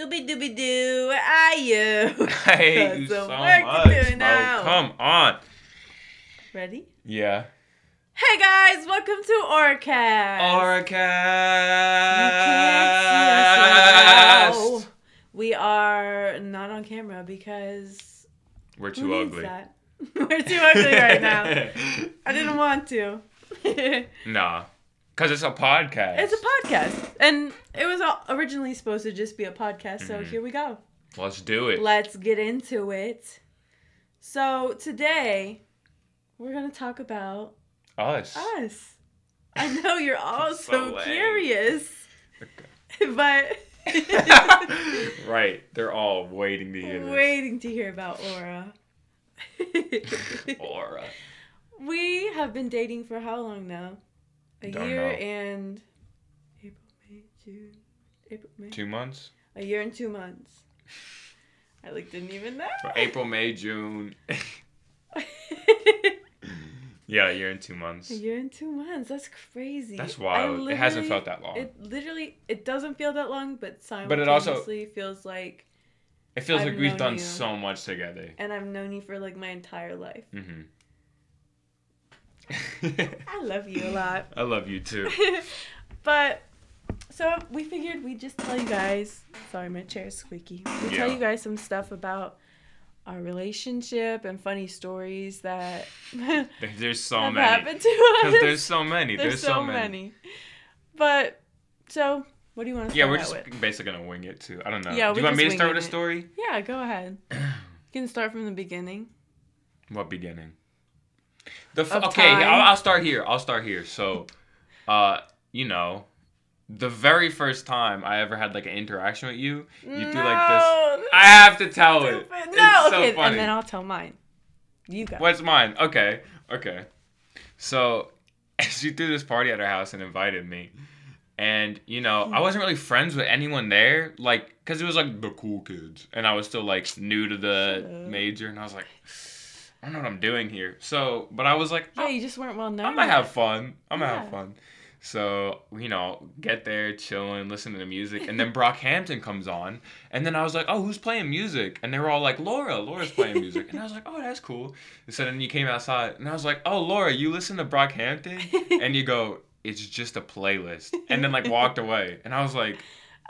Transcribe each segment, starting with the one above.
Scooby Dooby Doo, where are you? I hate you so much, bro. Oh, come on. Ready? Yeah. Hey guys, welcome to Orcast. Orcast. You can't see us now. We are not on camera because We're too ugly. that? We're too ugly right now. I didn't want to. Nah. Cause it's a podcast. It's a podcast, and it was originally supposed to just be a podcast. So Mhm. here we go. Let's do it. Let's get into it. So today we're gonna talk about Us. us. I know you're all So so, curious, but right. They're all waiting to hear this. waiting to hear about Aura. Aura. we have been dating for how long now? A Don't year know. and April, May, June, April, May. Two months. A year and two months. I like didn't even know. For April, May, June. yeah, a year and two months. A year and two months. That's crazy. That's wild. It hasn't felt that long. It literally it doesn't feel that long, but But it also- simultaneously feels like It feels I've like we've done you. so much together. and I've known you for like my entire life. hmm I love you a lot. I love you too. but so we figured we'd just tell you guys. Sorry, my chair's squeaky. We tell you guys some stuff about our relationship and funny stories that There's so have many. happened to us. There's so many. There's, There's, so, many. But so, what do you want to Yeah, we're just with? basically gonna wing it too. I don't know. Yeah, Do you want me to start with a story? Yeah, go ahead. You can start from the beginning. What beginning? The f- okay. I'll, I'll start here. I'll start here. So, uh, you know, the very first time I ever had like an interaction with you, you do like this. I have to tell it. stupid. It's No, so okay, and then I'll tell mine. You go. What's mine? Okay, okay. So, she threw this party at her house and invited me. And, you know, I wasn't really friends with anyone there, like, because it was like the cool kids. And I was still, like, new to the major. And I was like, I don't know what I'm doing here. So, but I was like, Yeah, oh, you just weren't well known. I'm gonna have fun. I'm gonna Yeah. have fun. So, you know, get there, chilling, listen to the music, and then Brockhampton comes on, and then I was like, "Oh, who's playing music?" And they were all like, "Laura, Laura's playing music," and I was like, "Oh, that's cool." So then you came outside, and I was like, "Oh, Laura, you listen to Brockhampton?" And you go, "It's just a playlist," and then like walked away, and I was like,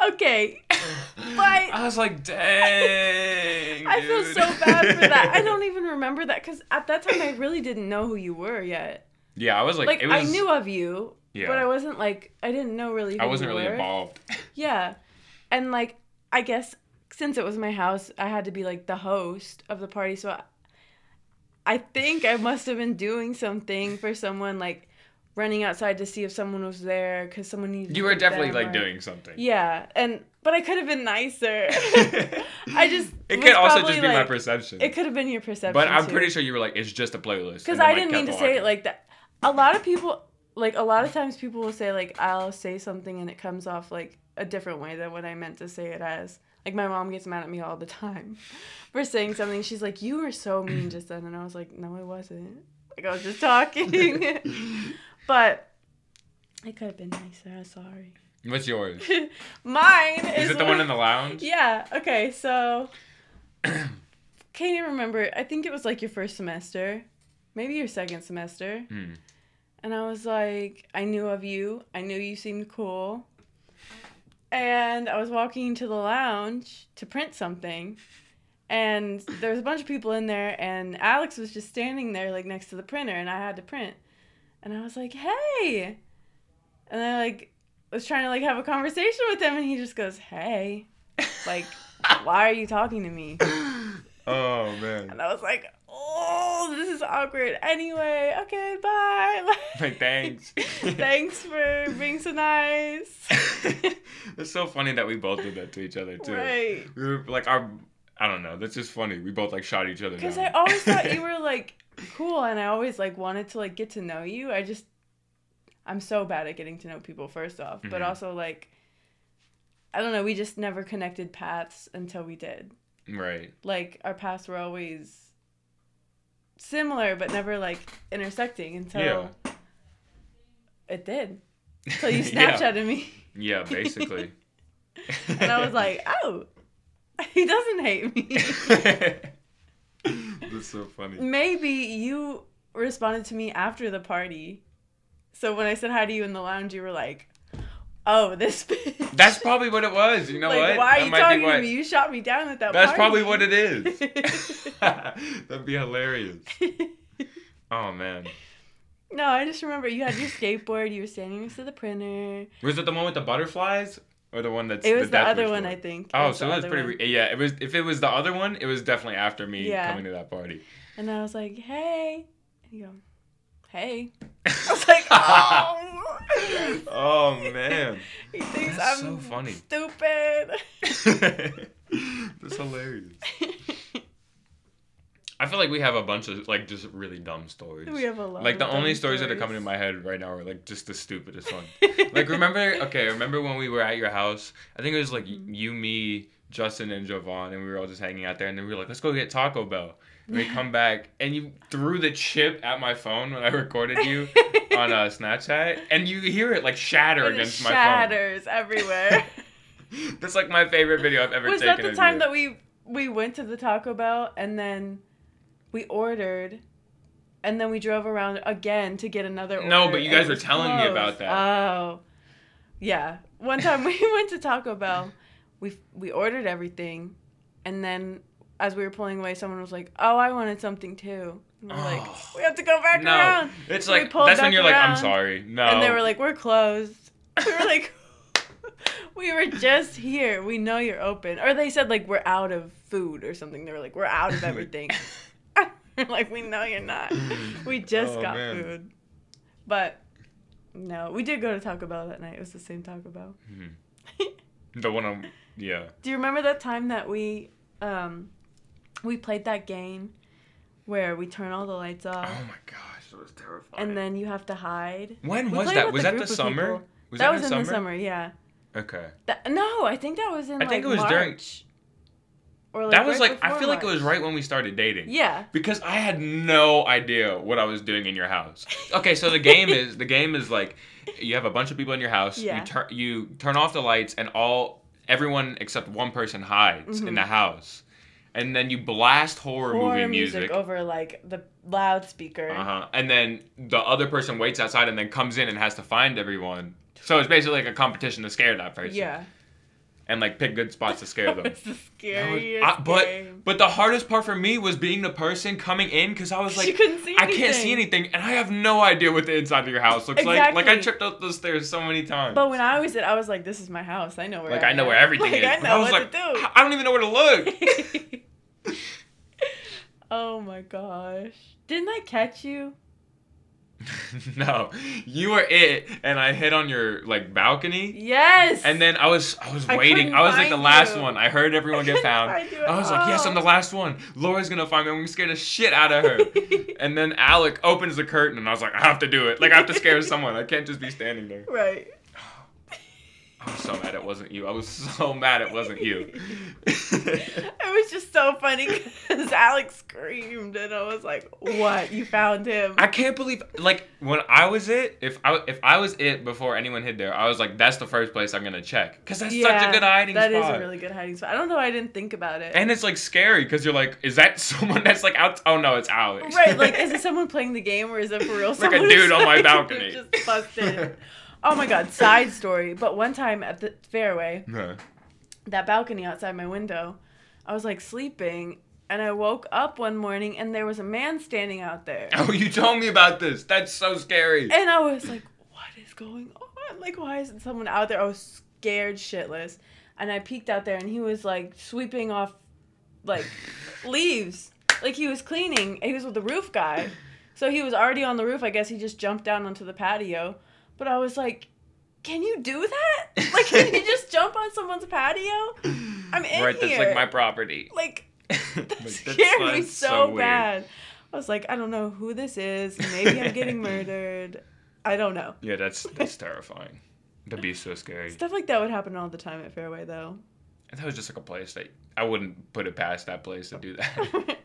Okay, I was like, "Dang." I feel dude." so bad for that. I don't even remember that because at that time I really didn't know who you were yet. Yeah, I was like, Like, it was. I knew of you, Yeah. but I wasn't like I didn't know really. Who I wasn't really were. involved. Yeah, and like I guess since it was my house, I had to be like the host of the party, so I, I think I must have been doing something for someone like running outside to see if someone was there because someone needed. You were definitely like or- doing something. Yeah, and but I could have been nicer. I just It could also just be my perception. It could have been your perception. but I'm too. pretty sure you were like, it's just a playlist. because I didn't mean to kept say it like that. A lot of people, like a lot of times, people will say like I'll say something and it comes off like a different way than what I meant to say it as. Like my mom gets mad at me all the time for saying something. She's like, "You were so mean just then," and I was like, "No, I wasn't. Like I was just talking." But it could have been nicer. I'm sorry. What's yours? Mine is, Is it the one in the lounge? Yeah. Okay. So can't even remember. I think it was like your first semester, maybe your second semester. Hmm. And I was like, I knew of you. I knew you seemed cool. And I was walking into the lounge to print something. And there was a bunch of people in there, and Alex was just standing there, like next to the printer, and I had to print. And I was like, "Hey," and I like was trying to like have a conversation with him, and he just goes, "Hey," like, "Why are you talking to me?" Oh man. And I was like, "Oh, this is awkward." Anyway, okay, bye. Like thanks. Thanks for being so nice. it's so funny that we both did that to each other too. right. We were like our I don't know, that's just funny. We both like shot each other Because. I always thought you were like cool, and I always like wanted to like get to know you. I just, I'm so bad at getting to know people. First off, but Mhm. also like, I don't know. We just never connected paths until we did. Right. Like our paths were always similar, but never like intersecting until it did. Until you Yeah. Snapchatted me, Yeah, basically. and I was like, oh, He doesn't hate me. That's so funny. Maybe you responded to me after the party. So when I said hi to you in the lounge, you were like, "Oh, this bitch." That's probably what it was. You know like, what? why are you talking to me? You shot me down at that That's party. probably what it is. That'd be hilarious. Oh man. no, I just remember you had your skateboard. You were standing next to the printer. Was it the one with the butterflies? Or the one that's It was the, Death other one, one? I think. Oh, was so it was pretty. Re- yeah, it was. If it was the other one, it was definitely after me Yeah. coming to that party. And I was like, "Hey," and you go, "Hey." I was like, "Oh." oh man, He thinks That's I'm so funny. stupid. that's hilarious. I feel like we have a bunch of like just really dumb stories. we have a lot. like the only dumb stories, that are coming to my head right now are like just the stupidest one. like remember okay remember when we were at your house i think it was like Mm-hmm. you me justin and jovan and we were all just hanging out there and then we were like let's go get taco bell and we come back and you threw the chip at my phone when i recorded you on uh, snapchat and you hear it like shatter And against my phone. shatters everywhere. that's like my favorite video i've ever Was taken that the time you. that we we went to the Taco Bell and then we ordered, and then we drove around again to get another. No, but you guys were telling me about that. Oh, yeah. One time we went to Taco Bell, we we ordered everything, and then as we were pulling away, someone was like, "Oh, I wanted something too." And we're like, Oh. "We have to go back no around." it's We like that's when you're like i'm sorry no And they were like, "We're closed." We were like, "We were just here. We know you're open." Or they said like, "We're out of food" or something. They were like, "We're out of everything." like, "We know you're not. We just Oh, got man. food." But no, we did go to Taco Bell that night. It was the same Taco Bell. Mhm. the one on yeah Do you remember that time that we um we played that game where we turn all the lights off? oh my gosh that was terrifying and then you have to hide? when We was that was that the summer was that, that, was in in summer the summer, yeah. okay That, no, I think that was in I like think it was during- March. Or that was right like I feel like it was right when we started dating. Yeah. Because I had no idea what I was doing in your house. Okay, so the game is the game is like you have a bunch of people in your house. Yeah. You turn you turn off the lights and all everyone except one person hides in Mhm. the house, and then you blast horror, Horror movie music. music. over like the loudspeaker. Uh huh. And then the other person waits outside and then comes in and has to find everyone. So it's basically like a competition to scare that person. Yeah. And like pick good spots to scare them. It's the That was- I- but game. but the hardest part for me was being the person coming in because I was like you couldn't see I can't see anything and I have no idea what the inside of your house looks like. Like I tripped up those stairs so many times. But when I was it, I was like, "This is my house. I know where." like I, I know am. where everything like, is. I But know was what like, to I I don't even know where to look. oh my gosh! Didn't I catch you? no, you were it, and I hit on your like balcony. Yes. And then I was I was I waiting. I was like the last you. one. I heard everyone get found. find you at I was like, yes. I'm the last one. Laura's gonna find me. I'm gonna scare the shit out of her. and then Alec opens the curtain, and I was like, I have to do it. Like I have to scare someone. I can't just be standing there. right. I was so mad it wasn't you. I was so mad it wasn't you. It was just so funny because Alex screamed, and I was like, "What? You found him?" I can't believe like when I was it. If I if I was it before anyone hid there, I was like, that's the first place I'm gonna check because that's such a good hiding That spot. That is a really good hiding spot. I don't know. why I didn't think about it. and it's like scary because you're like, is that someone that's like out? Oh no, it's Alex. right, like, is it someone playing the game, or is it for real? Like a dude on my balcony. just busted. Oh my god! Side story. But one time at the fairway, No. that balcony outside my window, I was like sleeping, and I woke up one morning, and there was a man standing out there. Oh, you told me about this. That's so scary. And I was like, what is going on? Like, why isn't someone out there? I was scared shitless. And I peeked out there and he was like sweeping off like leaves. Like he was cleaning. He was with the roof guy. So he was already on the roof. I guess he just jumped down onto the patio. But I was like, can you do that? Like, can you just jump on someone's patio? I'm in right, that's like my property. Like, that that's- scared me that's so, bad. I was like, I don't know who this is. Maybe I'm getting murdered. I don't know. Yeah, that's that's terrifying. That'd be so scary. Stuff like that would happen all the time at Fairway, though. That was just like a place that I wouldn't put it past that place to do that.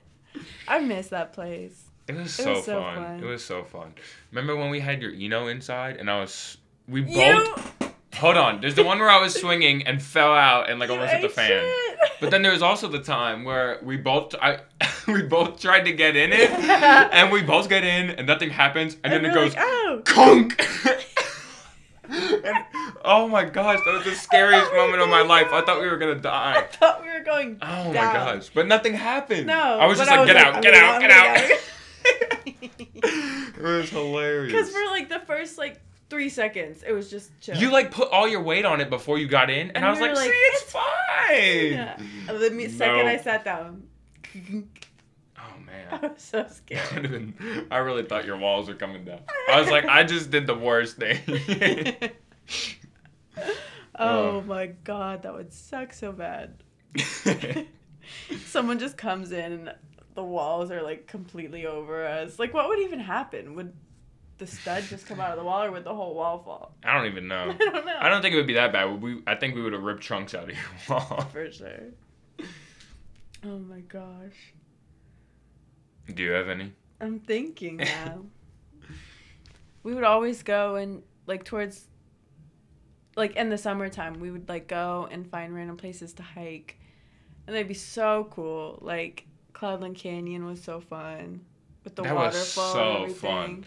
I miss that place. It was It so, was so fun. fun. It was so fun. Remember when we had your Eno inside and I was we both You Hold on. There's the one where I was swinging and fell out and like You almost hit the fan. shit. But then there was also the time where we both I we both tried to get in it and we both get in and nothing happens and, then it goes like, oh. conk. and, oh my gosh, that was the scariest oh we moment of my life. I thought we were gonna die. I thought we were going. Oh my gosh, but nothing happened. No, I was just like, get out, I'm get out, get out. it was hilarious. Because for like the first like three seconds, it was just chill. You like put all your weight on it before you got in, and, And I was we like, were "See, it's "It's fine." Yeah. The second No. I sat down, Oh man. I was so scared. been- I really thought your walls were coming down. I was like, I just did the worst thing. oh Oh. my god, that would suck so bad. Someone just comes in and the walls are like completely over us. Like, what would even happen? Would the stud just come out of the wall, or would the whole wall fall? I don't even know. I don't know. I don't think it would be that bad. We, I think we would have ripped chunks out of your wall. for sure. Oh my gosh, Do you have any? I'm thinking now. we would always go and like towards like in the summertime we would like go and find random places to hike and they'd be so cool like cloudland canyon was so fun with the That was waterfall so and everything. fun.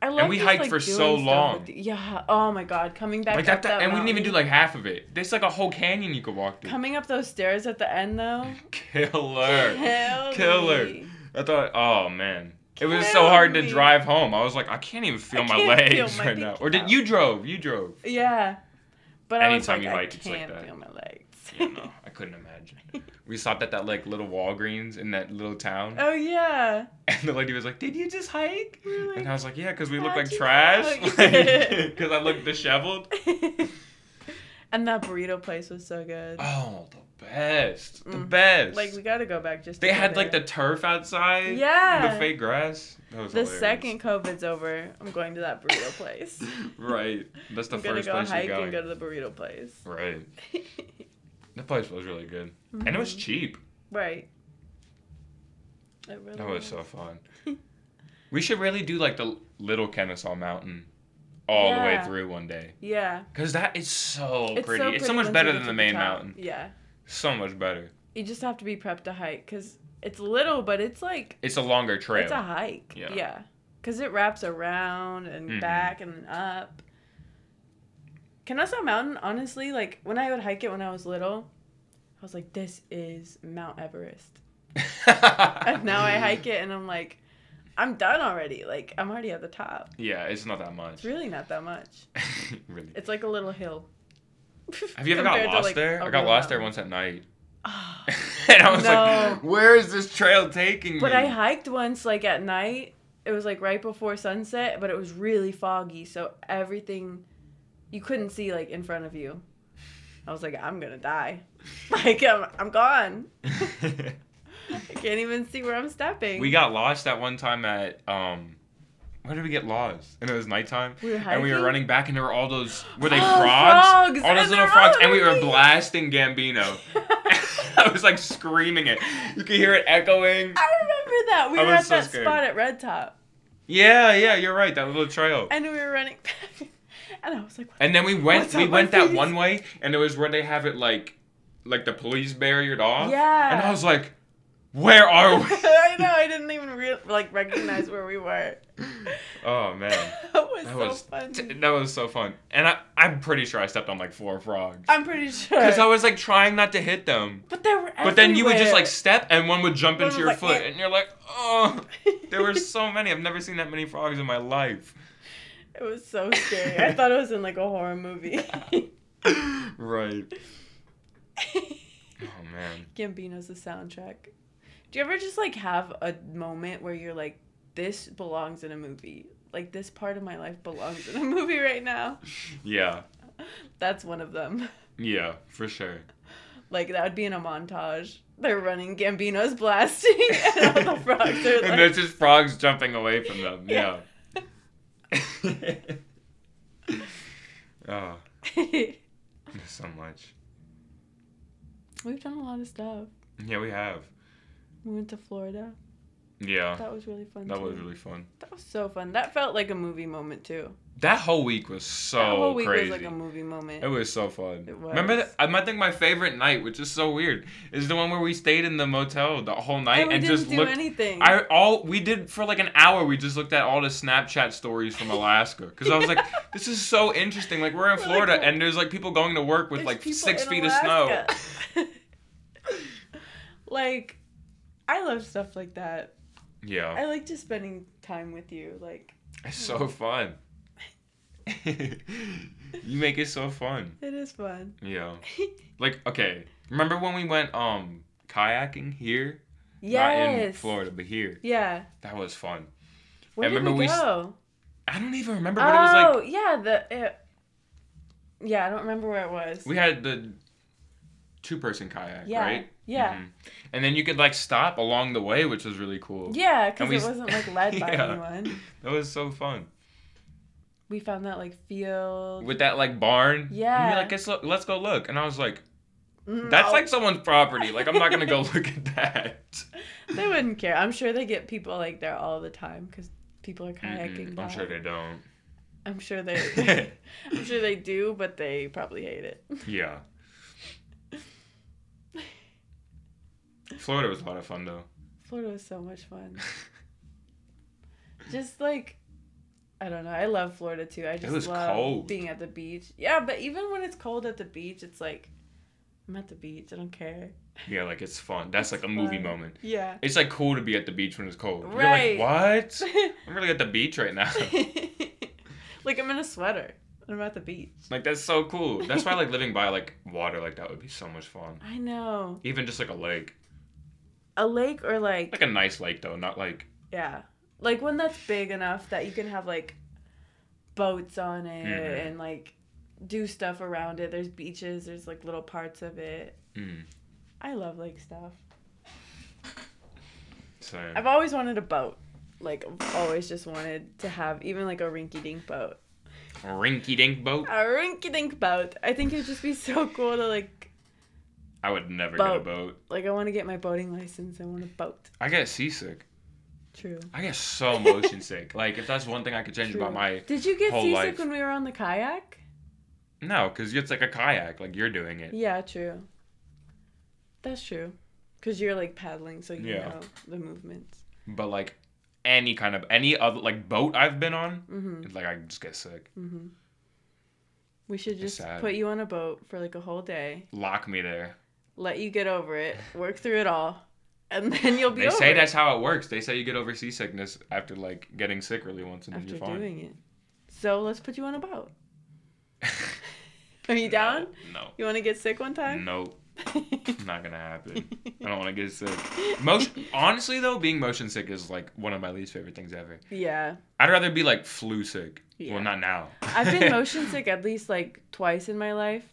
I love and we just, hiked like, for so long. yeah oh my god coming back Like up that, that, and we didn't even do like half of it. There's like a whole canyon you could walk through. coming up those stairs at the end though Killer. Killer. me. I thought, oh man. It was so hard to drive home. I was like, I can't even feel I my legs feel my right now. Or did you drove? You drove. yeah but I was Anytime like, you I hike, it's like can't that. feel my legs Yeah, no, I couldn't imagine. We stopped at that like little Walgreens in that little town, oh yeah and the lady was like, "Did you just hike?" Like, And I was like, "Yeah, because we look like trash, know?" because I look disheveled." and that burrito place was so good. Oh, the best, the Mm. best. Like we gotta go back just. they to go had like the turf outside, Yeah. the fake grass. That was The hilarious. second COVID's over, I'm going to that burrito place. right, that's the I'm gonna first go place hike you're going. and go to the burrito place. Right, that place was really good, and it was Mhm. cheap. Right. It really That was so fun. we should really do like the little Kennesaw Mountain all the way through one day. Yeah. Cause that is so It's pretty. so it's so much better than the main top. mountain. Yeah. So much better. You just have to be prepped to hike because it's little, but it's like It's a longer trail. it's a hike. Yeah. Yeah. Because it wraps around and Mhm. back and up. Kennesaw Mountain, honestly, like when I would hike it when I was little, I was like, this is Mount Everest. And now I hike it and I'm like, I'm done already. Like I'm already at the top. Yeah, it's not that much. It's really not that much. really. It's like a little hill. Have you ever got lost like, there? I got lost there once at night. Ah. and I was No. like, where is this trail taking But me? But I hiked once like at night. It was like right before sunset, but it was really foggy, so everything you couldn't see like in front of you. I was like, I'm gonna die. Like I'm, I'm gone. I can't even see where I'm stepping. we got lost that one time at um where did we get lost? And it was nighttime. We were And we were running back and there were all those were they Oh, frogs? frogs! All those little frogs and we were blasting Gambino. I was like screaming it. You could hear it echoing. I remember that. We I were at so that scared. spot at Red Top, Yeah, yeah, you're right. That little trail. and we were running back, and I was like, And then we went we went that one way and it was where they have it like like the police barriered off. Yeah. And I was like, where are we? I know. I didn't even re- like recognize where we were. oh man. That was That so was funny. t- that was so fun. And I I'm pretty sure I stepped on like four frogs. I'm pretty sure. Because I was like trying not to hit them. but they were. But then you would just like step and one would jump One into your like, foot "Eh." and you're like, oh there were so many. I've never seen that many frogs in my life. It was so scary. I thought it was in like a horror movie. right. Oh man. Gambino's the soundtrack. Do you ever just like have a moment where you're like, this belongs in a movie? Like this part of my life belongs in a movie right now. Yeah. That's one of them. Yeah, for sure. Like that would be in a montage. They're running, Gambino's blasting, and all the frogs are and like. there's just frogs jumping away from them. Yeah. Yeah. oh, so much. We've done a lot of stuff. Yeah, we have. We went to Florida. Yeah, That was really fun. that too. was really fun. That was so fun. That felt like a movie moment too. That whole week was so that whole week crazy. was like a movie moment. It was so fun. It was. Remember, that, um, I think my favorite night, which is so weird, is the one where we stayed in the motel the whole night and we and didn't just do looked. anything. I all we did for like an hour. We just looked at all the Snapchat stories from Alaska because I was like, "This is so interesting." Like we're in Florida like, and there's like people going to work with like six feet of snow. Like, I love stuff like that. Yeah, I like just spending time with you. Like, it's so fun. you make it so fun. it is fun. Yeah. Like okay, remember when we went um kayaking here? yes. Not in Florida, but here. Yeah. That was fun. Where I did remember we we go? I don't even remember, but it was like oh, yeah. The. It, yeah, I don't remember where it was. We had the two person kayak, Yeah, right? yeah. Mhm. And then you could like stop along the way, which was really cool. yeah, because we it wasn't like led by Yeah. anyone. That was so fun. We found that like field. With that like barn. Yeah. like, let's, look, let's go look. And I was like, No. that's like oh. someone's property. Like, I'm not going to go look at that. They wouldn't care. I'm sure they get people like there all the time because people are kayaking. by. I'm sure they don't. I'm sure they. I'm sure they do, but they probably hate it. Yeah. Florida was a lot of fun though. Florida was so much fun. Just like, I don't know. I love Florida too. I just love cold. being at the beach. Yeah, but even when it's cold at the beach, it's like, I'm at the beach. I don't care. Yeah, like it's fun. That's like a movie fun. moment. Yeah. It's like cool to be at the beach when it's cold. Right. You're like, what? I'm really at the beach right now. like I'm in a sweater. I'm at the beach. Like that's so cool. That's why like living by like water like that would be so much fun. I know. Even just like a lake. A lake or like Like a nice lake though, not like Yeah. Like one that's big enough that you can have like boats on it Mhm. and like do stuff around it. There's beaches, there's like little parts of it. mm, I love lake stuff. same. I've always wanted a boat. Like I've always just wanted to have even like a rinky dink boat. A rinky dink boat. A rinky dink boat. I think it'd just be so cool to like I would never Boat. get a boat. like I want to get my boating license. I want a boat. I get seasick. True. I get so motion sick. Like if that's one thing I could change True. about my Did you get seasick life. when we were on the kayak? no, because it's like a kayak. Like you're doing it. Yeah, true. That's true. Cause you're like paddling, so you Yeah. know the movements. But like any kind of any other like boat I've been on, Mhm. it's like I just get sick. Mhm. We should just put you on a boat for like a whole day, Lock me there. let you get over it, work through it all, and then you'll be They over say that's how it works. They say you get over seasickness after like getting sick really once and then you're fine. doing it. So let's put you on a boat. Are you down? No. You want to get sick one time? No. Not gonna happen. I don't want to get sick. Motion. Honestly, though, being motion sick is like one of my least favorite things ever. Yeah, I'd rather be like flu sick. Yeah. Well, not now. I've been motion sick at least like twice in my life,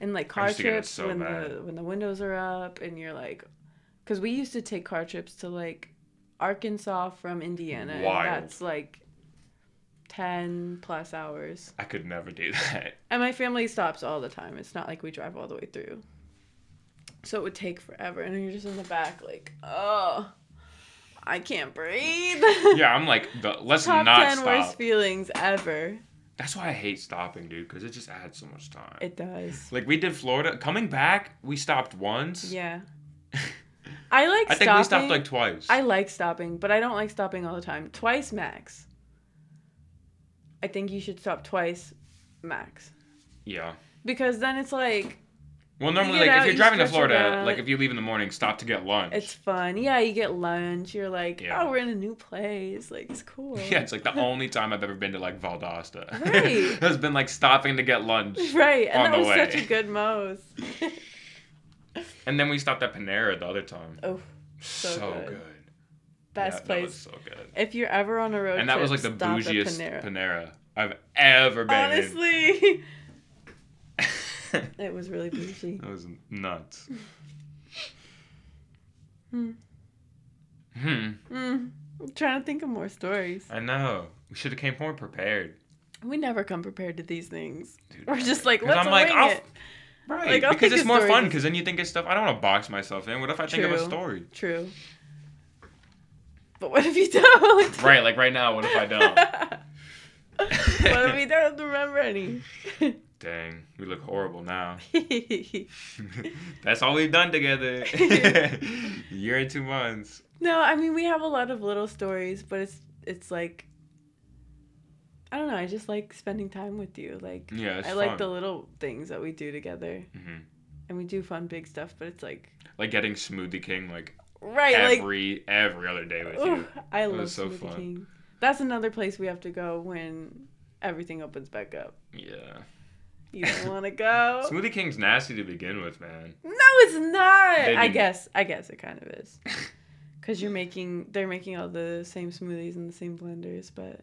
in like car used to get it trips so when bad. the when the windows are up and you're like, because we used to take car trips to like Arkansas from Indiana. Wild. that's like ten plus hours, I could never do that. and my family stops all the time. It's not like we drive all the way through, so it would take forever, and you're just in the back like, oh, I can't breathe. Yeah, I'm like, the, let's Top not ten stop. worst feelings ever. That's why I hate stopping, dude, because it just adds so much time. It does. like we did Florida. Coming back, we stopped once. Yeah. I like stopping. I think stopping. we stopped like twice. I like stopping, but I don't like stopping all the time. Twice max. I think you should stop twice max. yeah. Because then it's like Well, normally, like out, if you're you driving to Florida, like if you leave in the morning, stop to get lunch. it's fun. Yeah, you get lunch. You're like, Yeah. oh, we're in a new place. Like it's cool. Yeah, it's like the only time I've ever been to like Valdosta. Right. has been like stopping to get lunch. right, and that was way. such a good Moe's. And then we stopped at Panera the other time. oh, So, so good. good. best yeah, place. That was so good. If you're ever on a road trip, And that was like the bougiest Panera. Panera. I've ever been Honestly, it was really bougie. that was nuts. Hmm. Hmm. Mm, I'm trying to think of more stories. I know. We should have came more prepared. We never come prepared to these things. Dude. We're just like, let's I'm like, it. Right. Like, I'll because it's more fun. Because then you think of stuff. I don't want to box myself in. What if I think of a story? True. But what if you don't? Right, like right now, what if I don't? what if we don't remember any? Dang, we look horrible now. That's all we've done together. Year and two months. no, I mean we have a lot of little stories, but it's it's like I don't know. I just like spending time with you. Like Yeah, I like the little things that we do together, Mhm. and we do fun big stuff. But it's like Like getting Smoothie King like right, like every every other day with ooh, you. I love so Smoothie fun. King. That's another place we have to go when everything opens back up. Yeah. You don't want to go? Smoothie King's nasty to begin with, man. No, it's not. They I guess. I guess it kind of is. Cause you're making, they're making all the same smoothies in the same blenders, but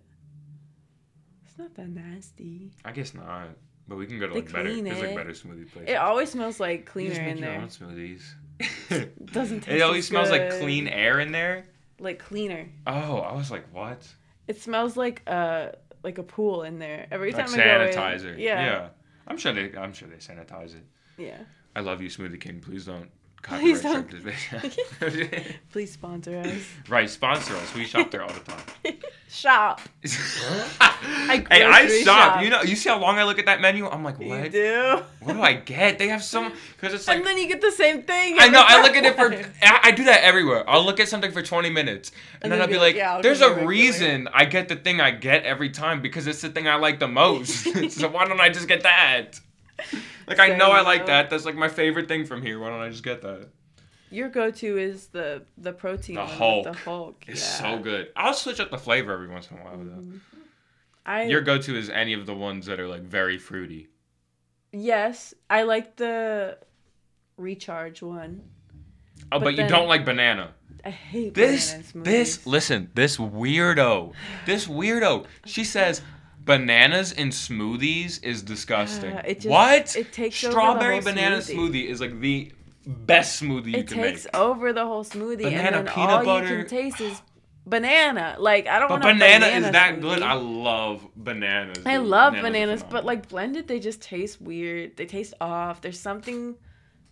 it's not that nasty. I guess not. But we can go to They like better. There's like better smoothie places. It always smells like cleaner You just make in your there. own smoothies. Doesn't taste It always smells like clean air in there. Like cleaner. Oh, I was like, what? It smells like uh like a pool in there every Like time I go in. sanitizer. Yeah. Yeah. I'm sure they. I'm sure they sanitize it. Yeah. I love you, Smoothie King. Please don't. Please don't. Please sponsor us. right, sponsor us. We shop there all the time. Shop. hey, I shop. shop. You know, you see how long I look at that menu? I'm like, what? You do. What do I get? They have some because it's like and then you get the same thing. I know. I look at it for. I, I do that everywhere. I'll look at something for 20 minutes, and, And then then I'll be like, yeah, "There's a regular." reason I get the thing I get every time because it's the thing I like the most. so why don't I just get that? Like I know I like that. That's like my favorite thing from here. Why don't I just get that? Your go-to is the the protein. The Hulk. The Hulk. It's yeah. so good. I'll switch up the flavor every once in a while though. Mhm. I Your go-to is any of the ones that are like very fruity. yes, I like the recharge one. Oh, but, But you don't like banana. I hate This, this, listen, this weirdo, this weirdo. She says bananas in smoothies is disgusting. Uh, it just- what? it takes Strawberry banana smoothie. smoothie is like the best smoothie you can make. it takes over the whole smoothie, Banana, and then peanut all butter. you can taste is banana. Like I don't But want banana, banana is that smoothie. good? I love bananas. I dude. love are bananas, but like blended, they just taste weird. They taste off. There's something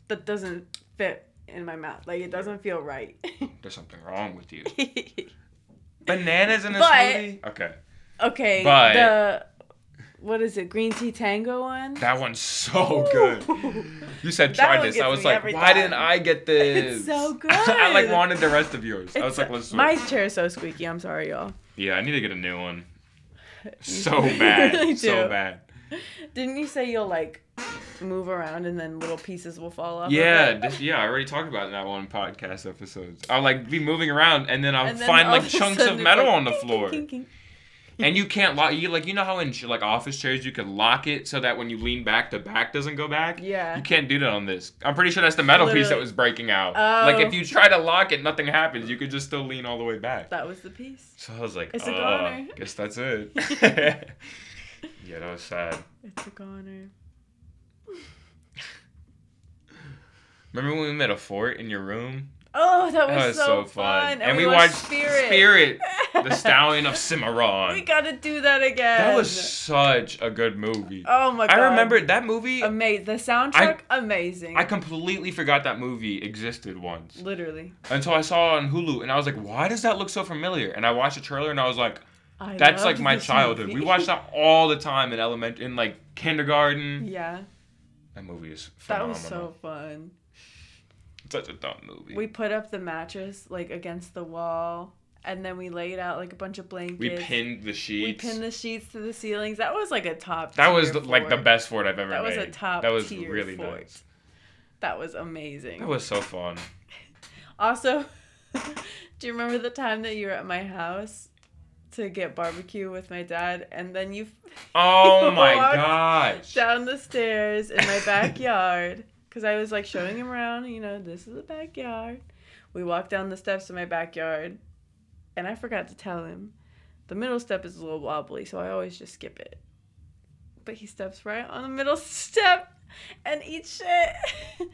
that doesn't fit in my mouth. Like it doesn't feel right. there's something wrong with you. Bananas in a But- smoothie? Okay, okay, But- the what is it? Green tea tango one. that one's so good. You said try this. I was like, why time. didn't I get this? It's so good. I like wanted the rest of yours. I was like, let's switch. my chair is so squeaky. I'm sorry, y'all. Yeah, I need to get a new one. So really bad. So bad. Didn't you say you'll like move around and then little pieces will fall off? Yeah, this, yeah, I already talked about that one podcast episode. I'll like be moving around and then I'll And then find like chunks of metal like, on the kink, floor. kink, kink, And you can't lock you like you know how in like office chairs you can lock it so that when you lean back the back doesn't go back? Yeah. You can't do that on this. I'm pretty sure that's the metal piece that was breaking out. Oh. Like if oh. you try to lock it, nothing happens. You could just still lean all the way back. That was the piece. So I was like, It's a goner. guess that's it. yeah, that was sad. It's a goner. Remember when we met a fort in your room? Oh, that was, That was so, so fun. fun. And, we, watched Spirit. Spirit, the Stallion of Cimarron. we gotta do that again. That was such a good movie. Oh my god. I remember that movie. Amazing. The soundtrack, amazing. I completely forgot that movie existed once Literally. until I saw it on Hulu, and I was like, "Why does that look so familiar?" And I watched the trailer, and I was like, I "That's like my childhood." We watched that all the time in element in like kindergarten. Yeah, That movie is that was so fun. Such a dumb movie. We put up the mattress like against the wall, and then we laid out like a bunch of blankets. We pinned the sheets. We pinned the sheets to the ceilings. That was like a top. that was the, like the best fort I've ever That was a top. That was really fort. nice. That was amazing. That was so fun. Also, do you remember the time that you were at my house to get barbecue with my dad, and then you Oh my walked gosh. down the stairs in my backyard because I was like showing him around. You know, this is the backyard. We walked down the steps to my backyard, and I forgot to tell him the middle step is a little wobbly, so I always just skip it. But he steps right on the middle step and eats shit,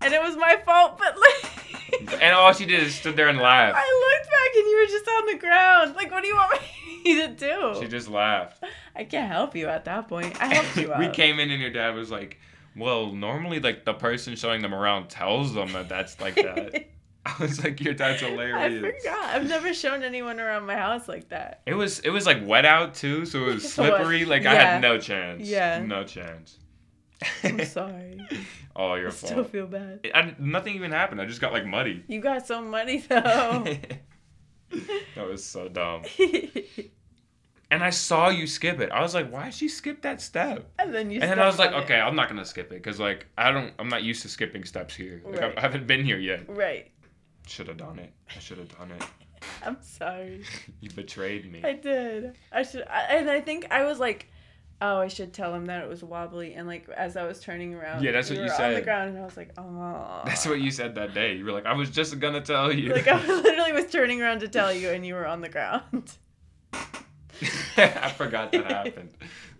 and it was my fault. But like, And all she did is stood there and laughed. I looked back and you were just on the ground. Like, what do you want me to do? She just laughed. I can't help you at that point. I helped you out. we came in and your dad was like, "Well, normally like the person showing them around tells them that that's like that." I was like, your dad's hilarious. I forgot. I've never shown anyone around my house like that. It was it was like wet out too, so it was slippery. Like I had no chance. Yeah. No chance. I'm sorry. oh, I your still feel bad. I, nothing even happened. I just got like muddy. You got so muddy though. that was so dumb. And I saw you skip it. I was like, why did she skip that step? and then you. And then I was like, it. okay, I'm not gonna skip it because like I don't, I'm not used to skipping steps here. Like, I- Right. I haven't been here yet. Right. Should have done it. I should have done it. I'm sorry. You betrayed me. I did. I should. I, and I think I was like, oh, I should tell him that it was wobbly. And like as I was turning around, Yeah, that's what you were On the ground, and I was like, oh. That's what you said that day. You were like, I was just gonna tell you. Like I literally was turning around to tell you, and you were on the ground. I forgot that happened.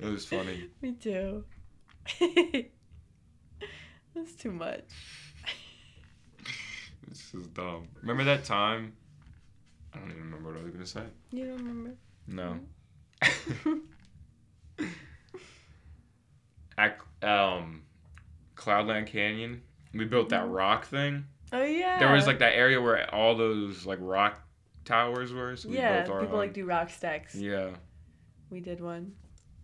It was funny. Me too. That's too much. This is dumb. Remember that time? I don't even remember what I was gonna say. You don't remember? No. At um, Cloudland Canyon, we built that rock thing. Oh yeah. There was like that area where all those like rock towers were. So yeah, people own. like do rock stacks. Yeah, We did one.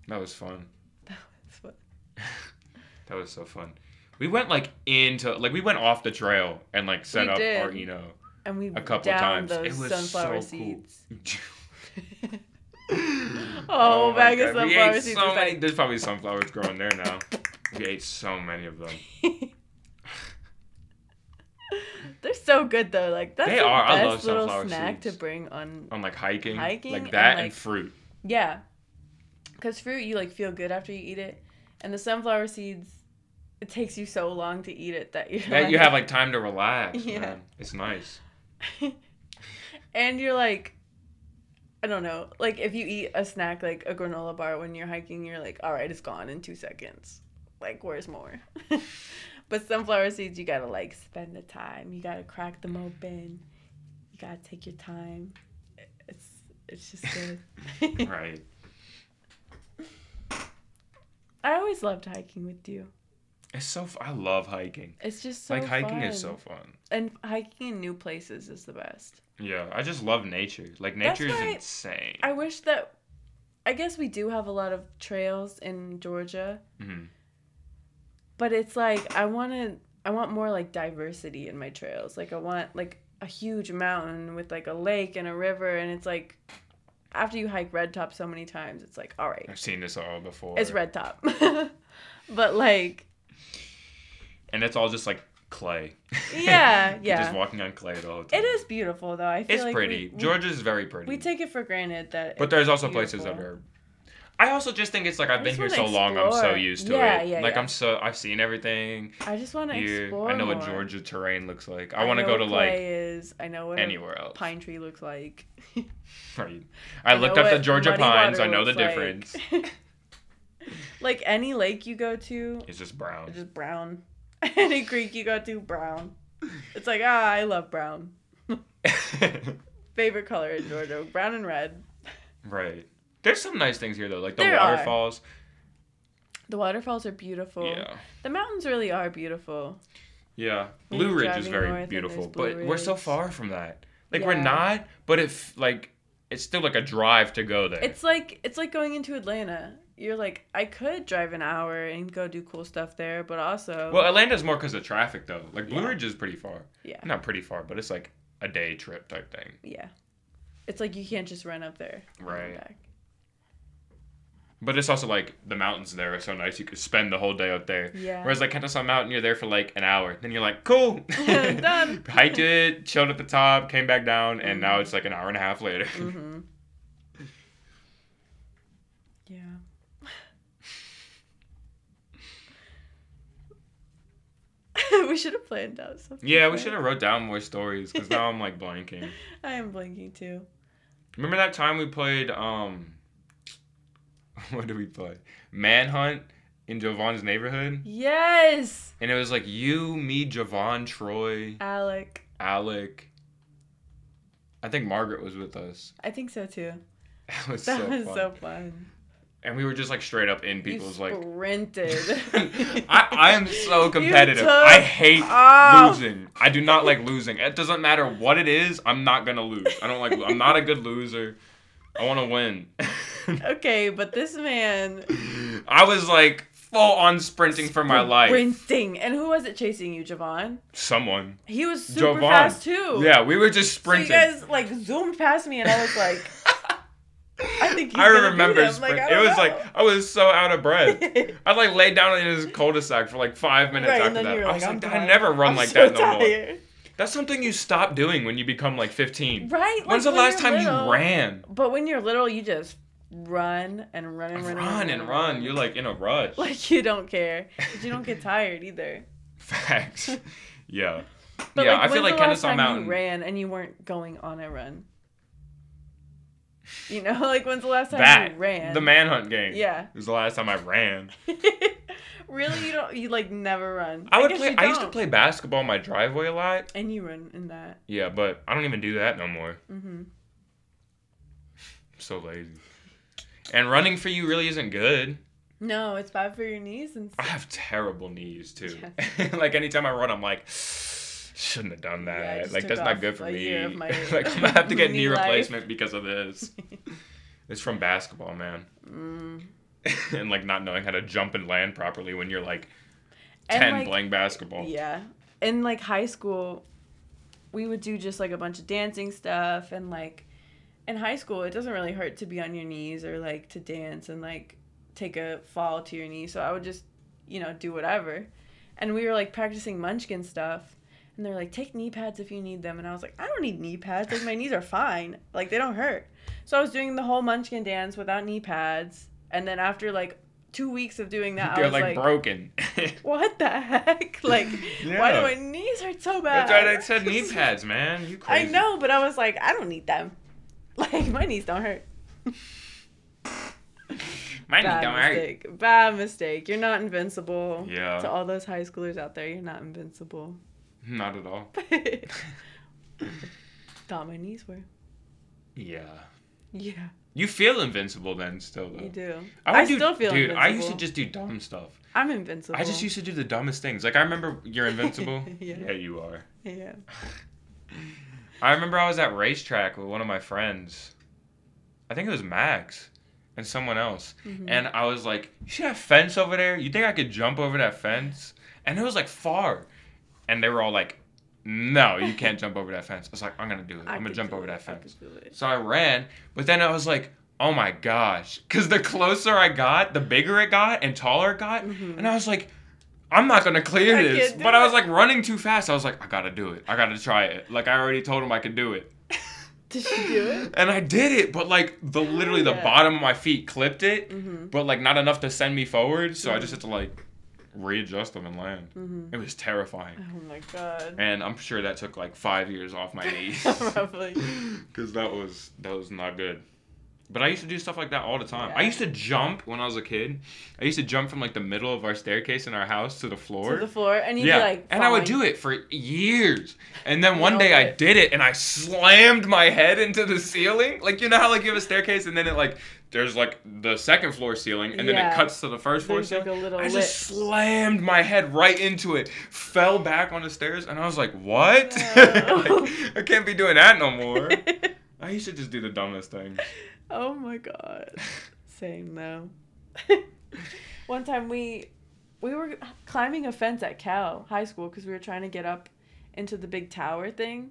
that was fun. That was fun. That was so fun. We went like into like we went off the trail and like set We up did. our you know And we a couple downed times. it was sunflower so seeds. cool. Oh, oh, my bag of God. We ate seeds So many, like- there's probably sunflowers growing there now. We ate so many of them. They're so good though. Like that's They the are. best I love little sunflower snack seeds. to bring on. On like hiking, Hiking like that and, like- fruit. Yeah, because fruit you like feel good after you eat it, and the sunflower seeds, it takes you so long to eat it that you're That like, you have like time to relax. Yeah. man. It's nice. and you're like, I don't know, like if you eat a snack like a granola bar when you're hiking, you're like, all right, it's gone in two seconds. Like, where's more? but sunflower seeds, you gotta like spend the time. You gotta crack them open. You gotta take your time. It's it's just good. right. I always loved hiking with you. It's so. F- I love hiking. It's just so like hiking fun. is so fun. and hiking in new places is the best. Yeah, I just love nature. Like nature is insane. I wish that I guess we do have a lot of trails in Georgia, Mhm. But it's like I want to I want more like diversity in my trails. Like I want like a huge mountain with like a lake and a river and it's like after you hike Red Top so many times, it's like all right, I've seen this all before. it's Red Top. but like and it's all just like clay. Yeah, yeah. just walking on clay all the whole time. it is beautiful though. I feel It's like pretty. We, we, Georgia's very pretty. we take it for granted that but there's also places that beautiful. are. I also just think it's like I've been here so wanna long. I'm so used to Yeah, it. yeah, like yeah. I'm so I've seen everything I just want to explore. I know what. Georgia terrain looks like. I, want to go to like is. I know what anywhere else. pine tree looks like. Right. I, know looked up the Georgia pines. I know the looks like. difference. like any lake you go to, It's just brown. it's just brown. any creek you go to, brown. It's like ah, I love brown. Favorite color in Georgia, brown and red. right. There's some nice things here though, like the There are. waterfalls. The waterfalls are beautiful. Yeah. The mountains really are beautiful. Yeah. Blue Ridge is very beautiful, but we're so far from that. Like we're not, but if like it's still like a drive to go there. It's like it's like going into Atlanta. You're like, I could drive an hour and go do cool stuff there, but also well, Atlanta's more because of traffic though. Like Blue Yeah. Ridge is pretty far. Yeah. Not pretty far, but it's like a day trip type thing. yeah. It's like you can't just run up there. Right. But it's also like the mountains there are so nice. You could spend the whole day out there. Yeah. Whereas like Kennesaw Mountain, you're there for like an hour. Then you're like, cool. Done. Hiked it, chilled at the top, came back down, and now Mhm. it's like an hour and a half later. Mm-hmm. Yeah. we should have planned out something. yeah, we should have wrote down more stories because now I'm like blanking. I am blanking too. Remember that time we played um what did we play? Manhunt in Javon's neighborhood? Yes, And it was like you, me, Javon, Troy, Alec. Alec. I think Margaret was with us. I think so too. That was That so was fun. so fun. and we were just like straight up in You people's like. sprinted. I, I am so competitive. I hate off. losing. I do not like losing. It doesn't matter what it is. I'm not gonna lose. I don't like. I'm not a good loser. I want to win. okay, but this man I was like full on sprinting for my life. sprinting, and who was it chasing you, Javon? Someone. He was super Jovan. fast too. Yeah, we were just So sprinting. you guys like zoomed past me, and I was like, I think he's I remember. Like, I it was like. I was so out of breath. I like laid down in his cul-de-sac for like five minutes right, after that. were I was like, I never run I'm like so that no more. tired. That's something you stop doing when you become like 15. Right? When's like, the when last time little- you ran? But when you're little, you just run and run and run, Run and run. You're like in a rush. like you don't care. But you don't get tired either. Facts. yeah. But yeah, like, I feel like the last Kennesaw time Mountain. you ran and you weren't going on a run? You know, like when's the last time that you ran? the manhunt game. Yeah. It was the last time I ran. really, you don't. You like never run. I would guess play. I used to play basketball in my driveway a lot. And you run in that. Yeah, but I don't even do that no more. Mm-hmm. I'm so lazy. And running for you really isn't good. No, it's bad for your knees and. stuff. I have terrible knees too. like anytime I run, I'm like, shouldn't have done that. just like that's not good for me. my- like I'm gonna have to get knee replacement because of this. it's from basketball, man. Mm. and like not knowing how to jump and land properly when you're like And, ten like, playing basketball. Yeah. In like high school, we would do just like a bunch of dancing stuff and like in high school it doesn't really hurt to be on your knees or like to dance and like take a fall to your knee. So I would just, you know, do whatever. And we were like practicing munchkin stuff. And they're like, take knee pads if you need them. And I was like, I don't need knee pads. Like, my knees are fine. Like, they don't hurt. So I was doing the whole munchkin dance without knee pads. And then after like two weeks of doing that, I They're was like, like, broken. what the heck? Like, why do my knees hurt so bad? That's why I said knee pads, man. You crazy. I know, but I was like, I don't need them. Like, my knees don't hurt. My knee Bad don't hurt. mistake. Bad mistake. You're not invincible. Yeah. To all those high schoolers out there, you're not invincible. Not at all. Thought my knees were. Yeah. Yeah, You feel invincible then still though. you do. would I do- still feel Dude, I used to just do dumb stuff. I'm invincible. I just used to do the dumbest things. Like I remember you're invincible. Yeah. you are. Yeah. I remember I was at racetrack with one of my friends. I think it was Max and someone else. Mhm. And I was like, You see that fence over there? You think I could jump over that fence? And it was like far. And they were all like, No, you can't jump over that fence. I was like, I'm gonna do it. I I'm gonna jump over it. that fence. it. So I ran, but then I was like, oh my gosh. Because the closer I got, the bigger it got and taller it got. Mhm. And I was like, I'm not to clear I this. But I was like running too fast. I was like, I got to do it. I got to try it. Like I already told him I could do it. Did you do it? And I did it, but like the literally the bottom of my feet clipped it, Mm-hmm. but like not enough to send me forward. So I just had to like readjust them and land. Mm-hmm. It was terrifying. Oh my god. And I'm sure that took like five years off my knees. Probably. Because that was that was not good. But I used to do stuff like that all the time. I used to jump when I was a kid. I used to jump from like the middle of our staircase in our house to the floor. To the floor, and you'd yeah, be like, and I would do it for years. And then one day I did it, and I slammed my head into the ceiling. Like you know how like you have a staircase, and then it like there's like the second floor ceiling, and then it cuts to the first floor There's like ceiling. little I lip. just slammed my head right into it, fell back on the stairs, and I was like, "What? No. Like, I can't be doing that no more." I used to just do the dumbest things. oh my god. Same though. One time we we were climbing a fence at Cal High School because we were trying to get up into the big tower thing,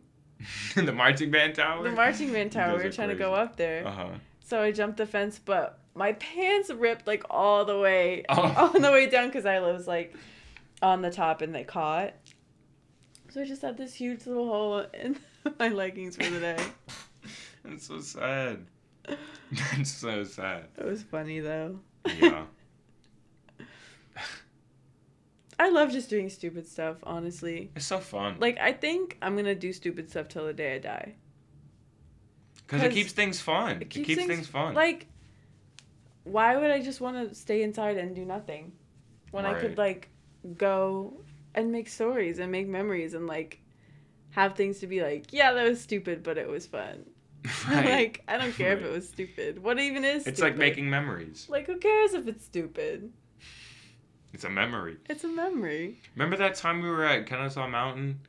the marching band tower. the marching band tower. We were trying to go up there. Uh huh. So I jumped the fence, but my pants ripped like all the way Oh. on the way down because I was like on the top and they caught. So I just had this huge little hole in my leggings for the day. That's so sad. That's so sad. It was funny though. Yeah. I love just doing stupid stuff, honestly. It's so fun. Like I think I'm gonna do stupid stuff till the day I die. Because it keeps things fun. It keeps, things, fun. Like, why would I just want to stay inside and do nothing when I could like go and make stories and make memories and like have things to be like, yeah, that was stupid, but it was fun. Right. like I don't care if it was stupid. What even is? It's like making memories. Like who cares if it's stupid? It's a memory. It's a memory. Remember that time we were at Kennesaw Mountain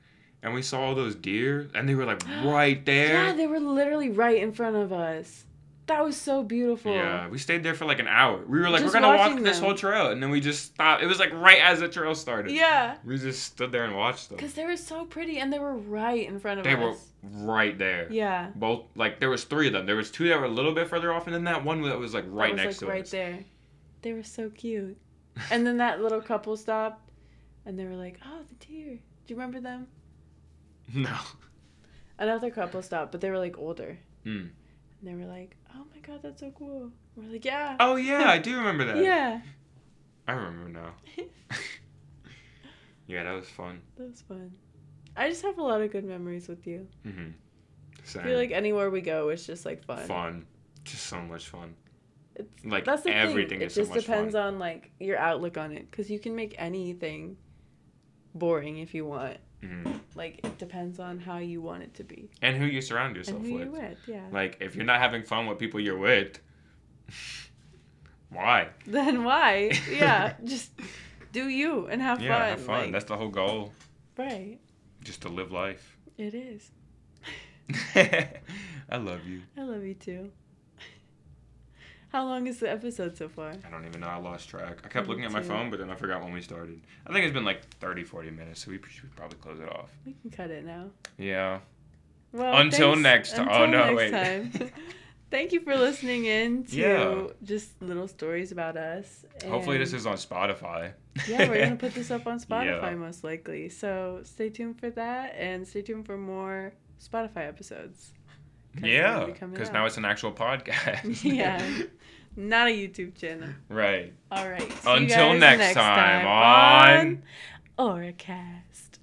and we saw all those deer and they were like right there? Yeah, they were literally right in front of us. That was so beautiful. Yeah, we stayed there for like an hour. We were like, Just we're gonna walk this them. whole trail, and then we just stopped. It was like right as the trail started. Yeah. We just stood there and watched them. Because they were so pretty and they were right in front of us. They were right there. Yeah. Both like there was three of them. There was two that were a little bit further off, and then that one that was like right was, next like, to right us. Right there. They were so cute. And then that little couple stopped and they were like, oh, the deer. Do you remember them? no. Another couple stopped, but they were like older. Hmm. And they were like, oh my god, that's so cool. We're like, yeah. Oh yeah, I do remember that. Yeah. I remember now. yeah, that was fun. That was fun. I just have a lot of good memories with you. Mm-hmm. Same. I feel like anywhere we go, it's just like fun. fun. Just so much fun. It's Like that's the everything thing. is it so just much depends fun. on like your outlook on it, because you can make anything boring if you want. Hmm Like it depends on how you want it to be And who you surround yourself and who with. you're with. Yeah. Like if you're not having fun with people you're with, why? then why? Yeah, just do you and have yeah, fun. have fun. Like, That's the whole goal. right. Just to live life. It is. I love you. I love you too. How long is the episode so far? I don't even know. I lost track. I kept looking at my too. phone, but then I forgot when we started. I think it's been like 30, 40 minutes, so we should probably close it off. We can cut it now. Yeah. Well, Until thanks- next ti- oh, until no, next wait. time. Thank you for listening in to Yeah. just little stories about us. Hopefully this is on Spotify. yeah, we're gonna put this up on Spotify Yeah. most likely. So stay tuned for that, and stay tuned for more Spotify episodes. 'Cause Yeah, gonna be coming because now it's an actual podcast. yeah, not a YouTube channel. right. All right. see Until guys next time on- on Oracast.